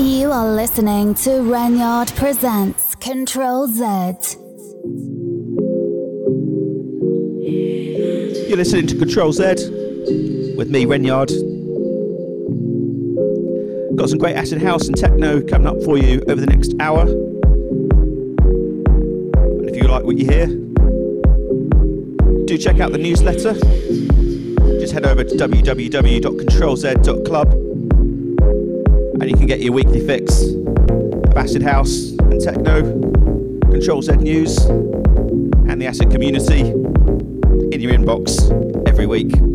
You are listening to Renyard Presents Control Z. You're listening to Control Z with me, Renyard. Got some great acid house and techno coming up for you over the next hour. And if you like what you hear, do check out the newsletter. Just head over to www.controlz.club and you can get your weekly fix of acid house and techno, Control Z news, and the acid community in your inbox every week.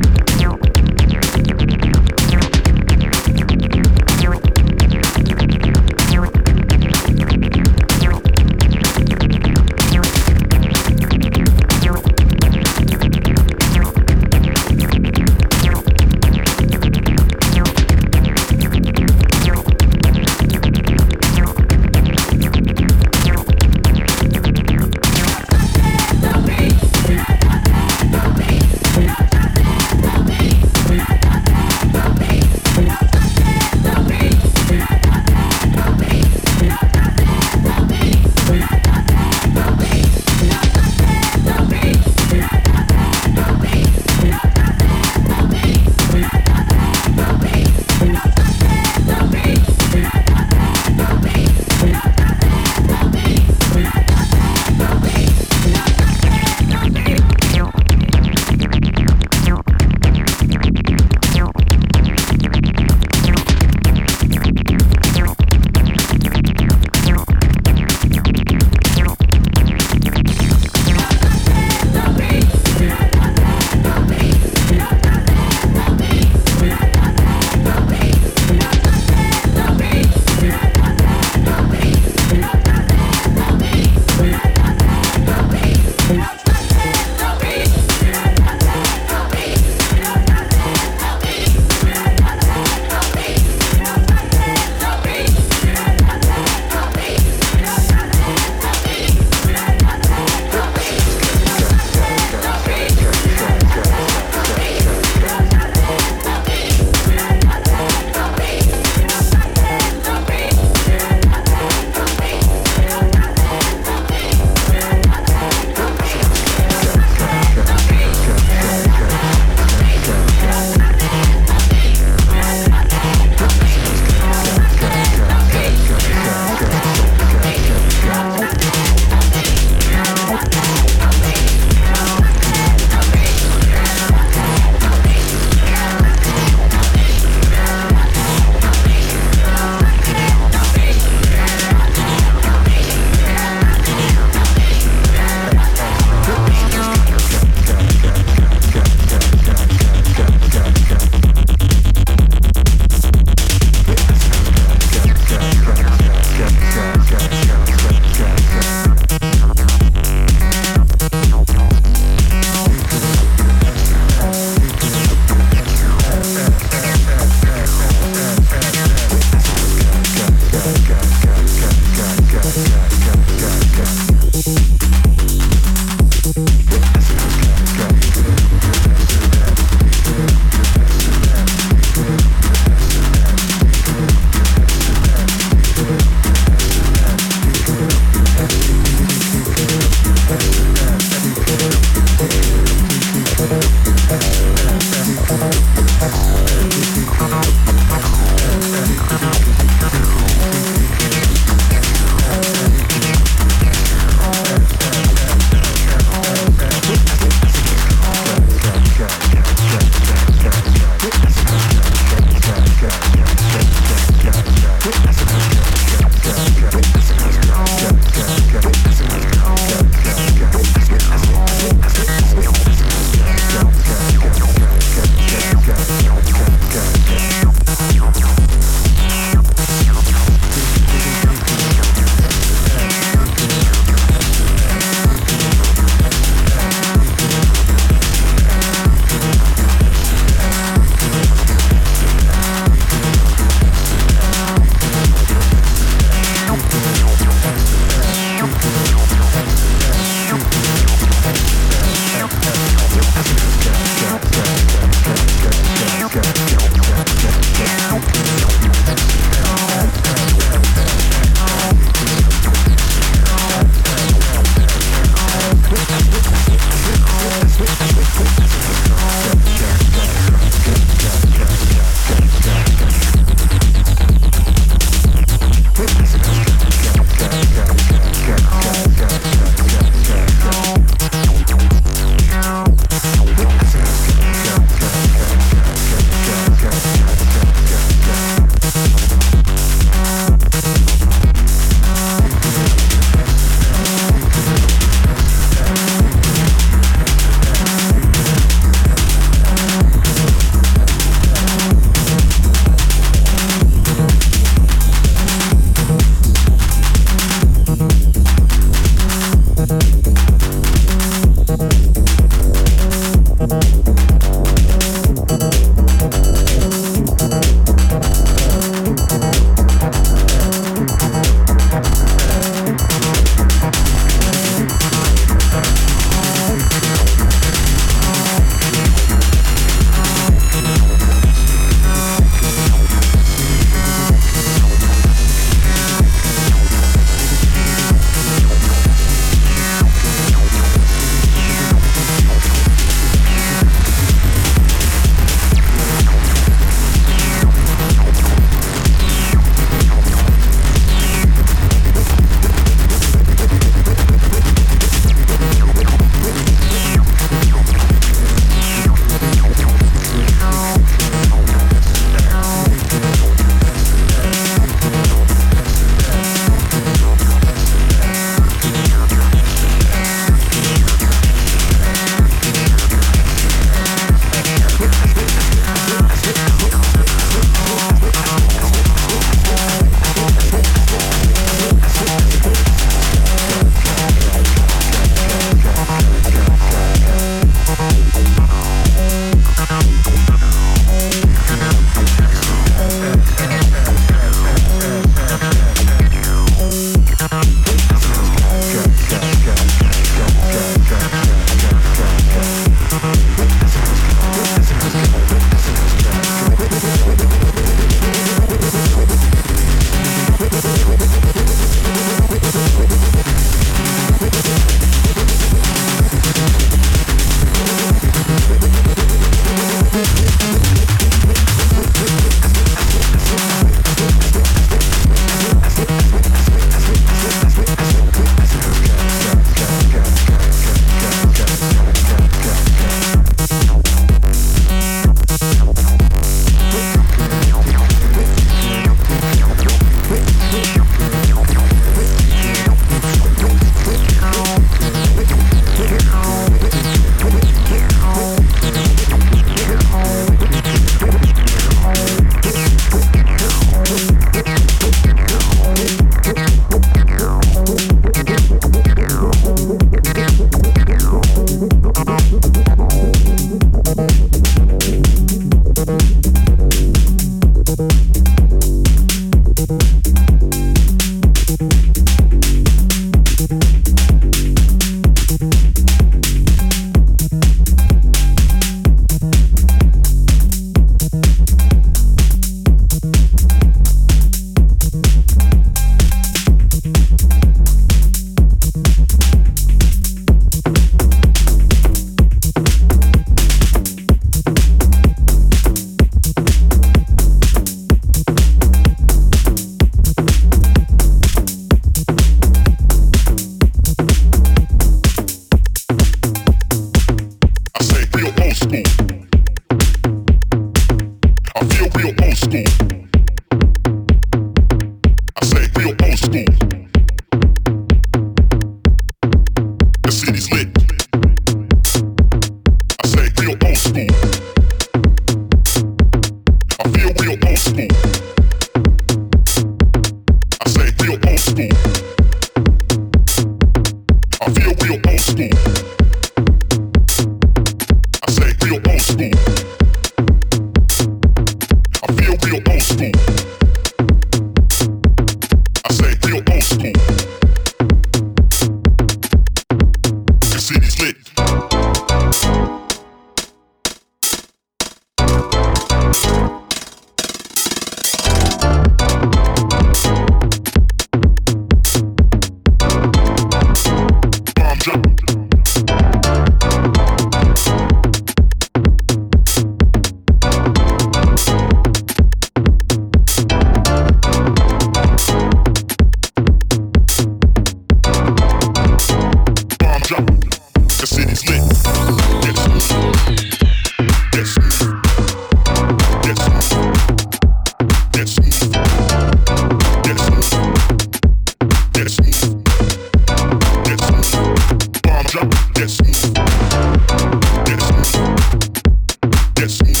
Yes.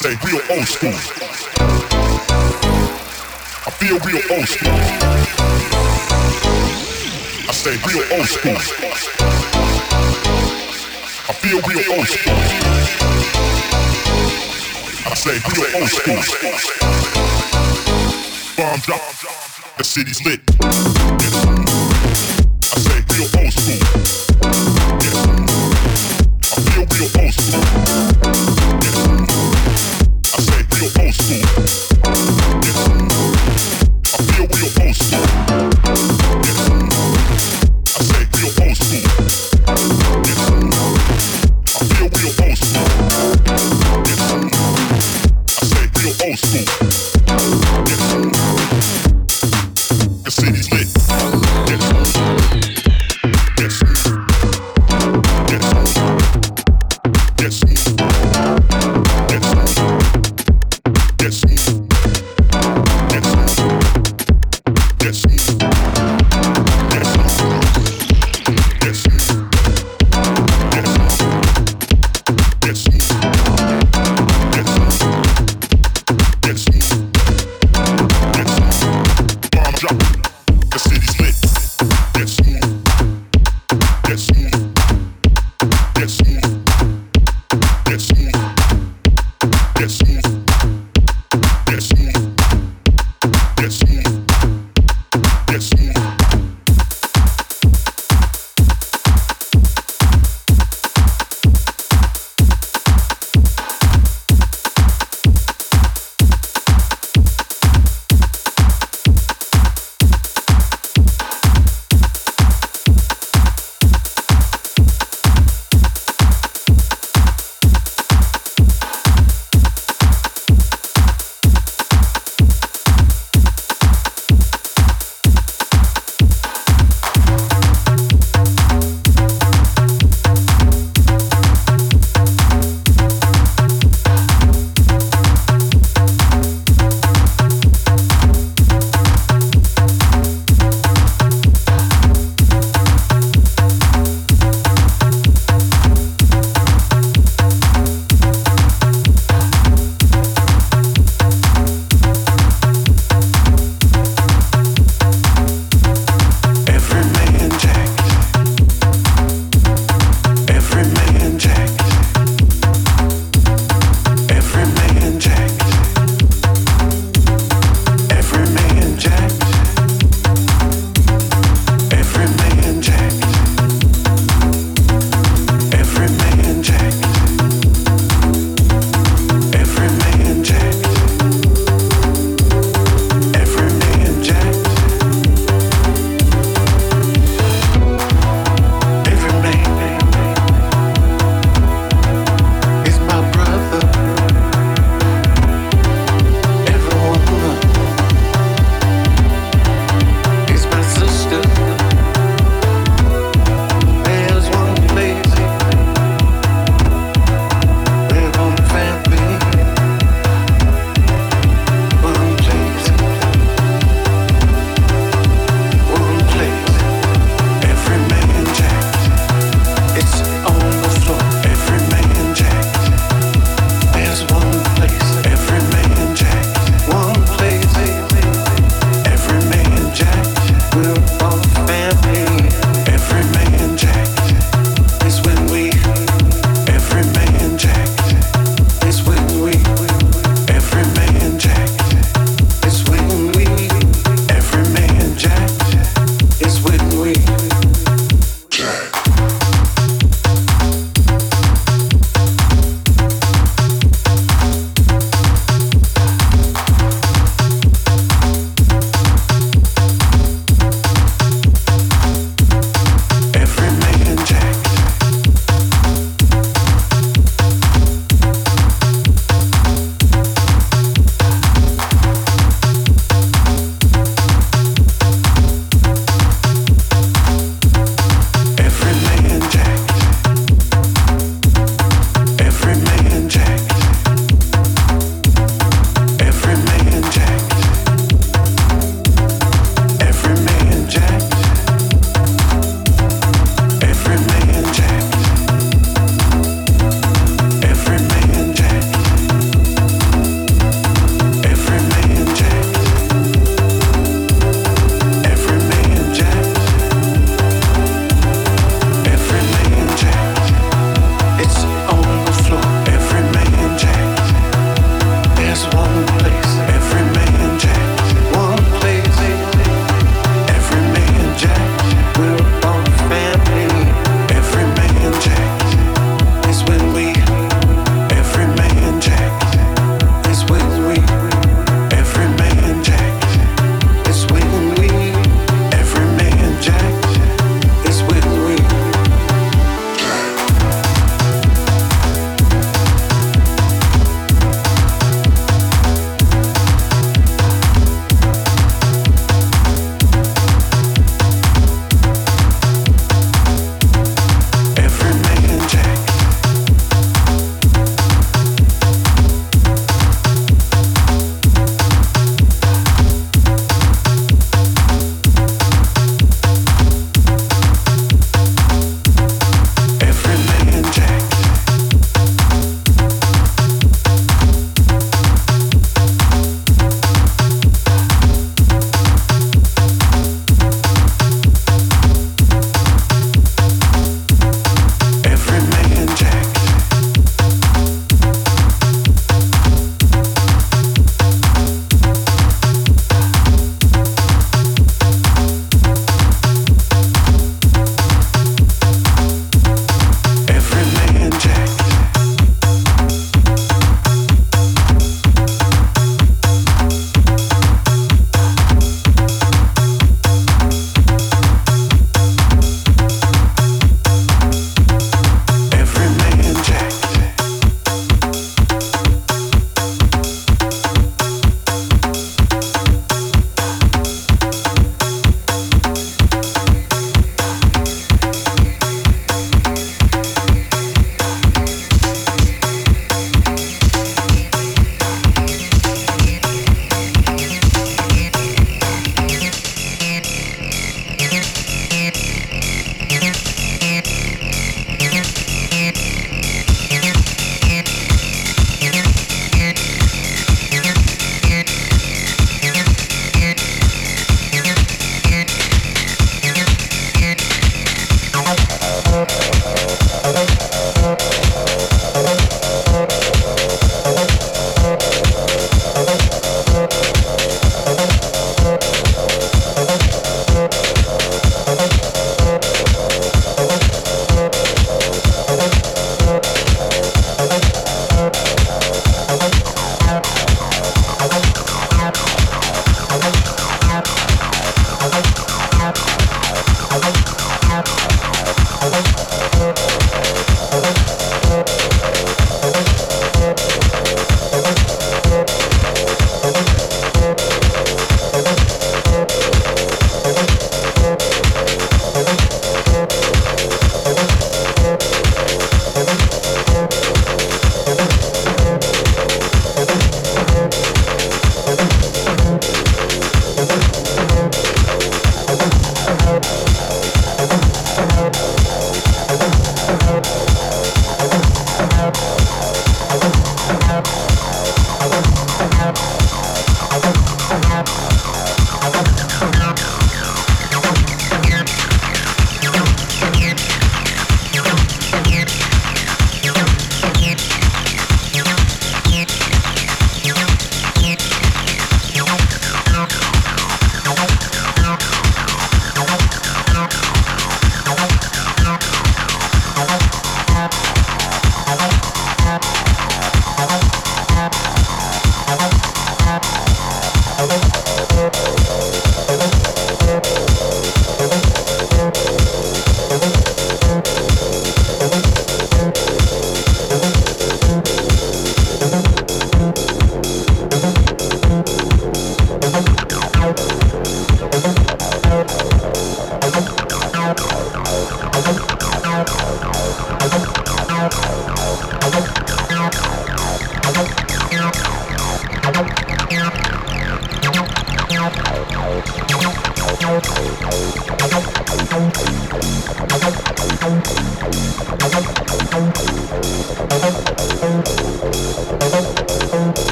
Stay real old school. I feel real old school. I stay real old school. I feel real old school. I stay real old school. Bomb drop. The city's lit.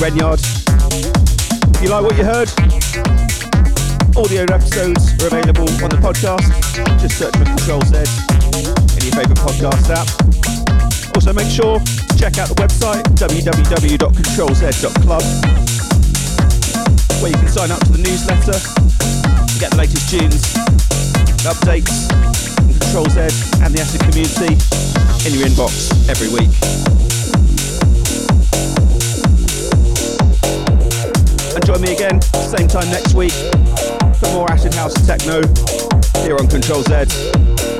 Renyard. If you like what you heard, audio episodes are available on the podcast. Just search for Control Z in your favourite podcast app. Also, make sure to check out the website www.controlz.club where you can sign up to the newsletter, get the latest tunes, updates, from Control Z and the Acid community in your inbox every week. Join me again, same time next week, for more Acid House Techno here on Control Z.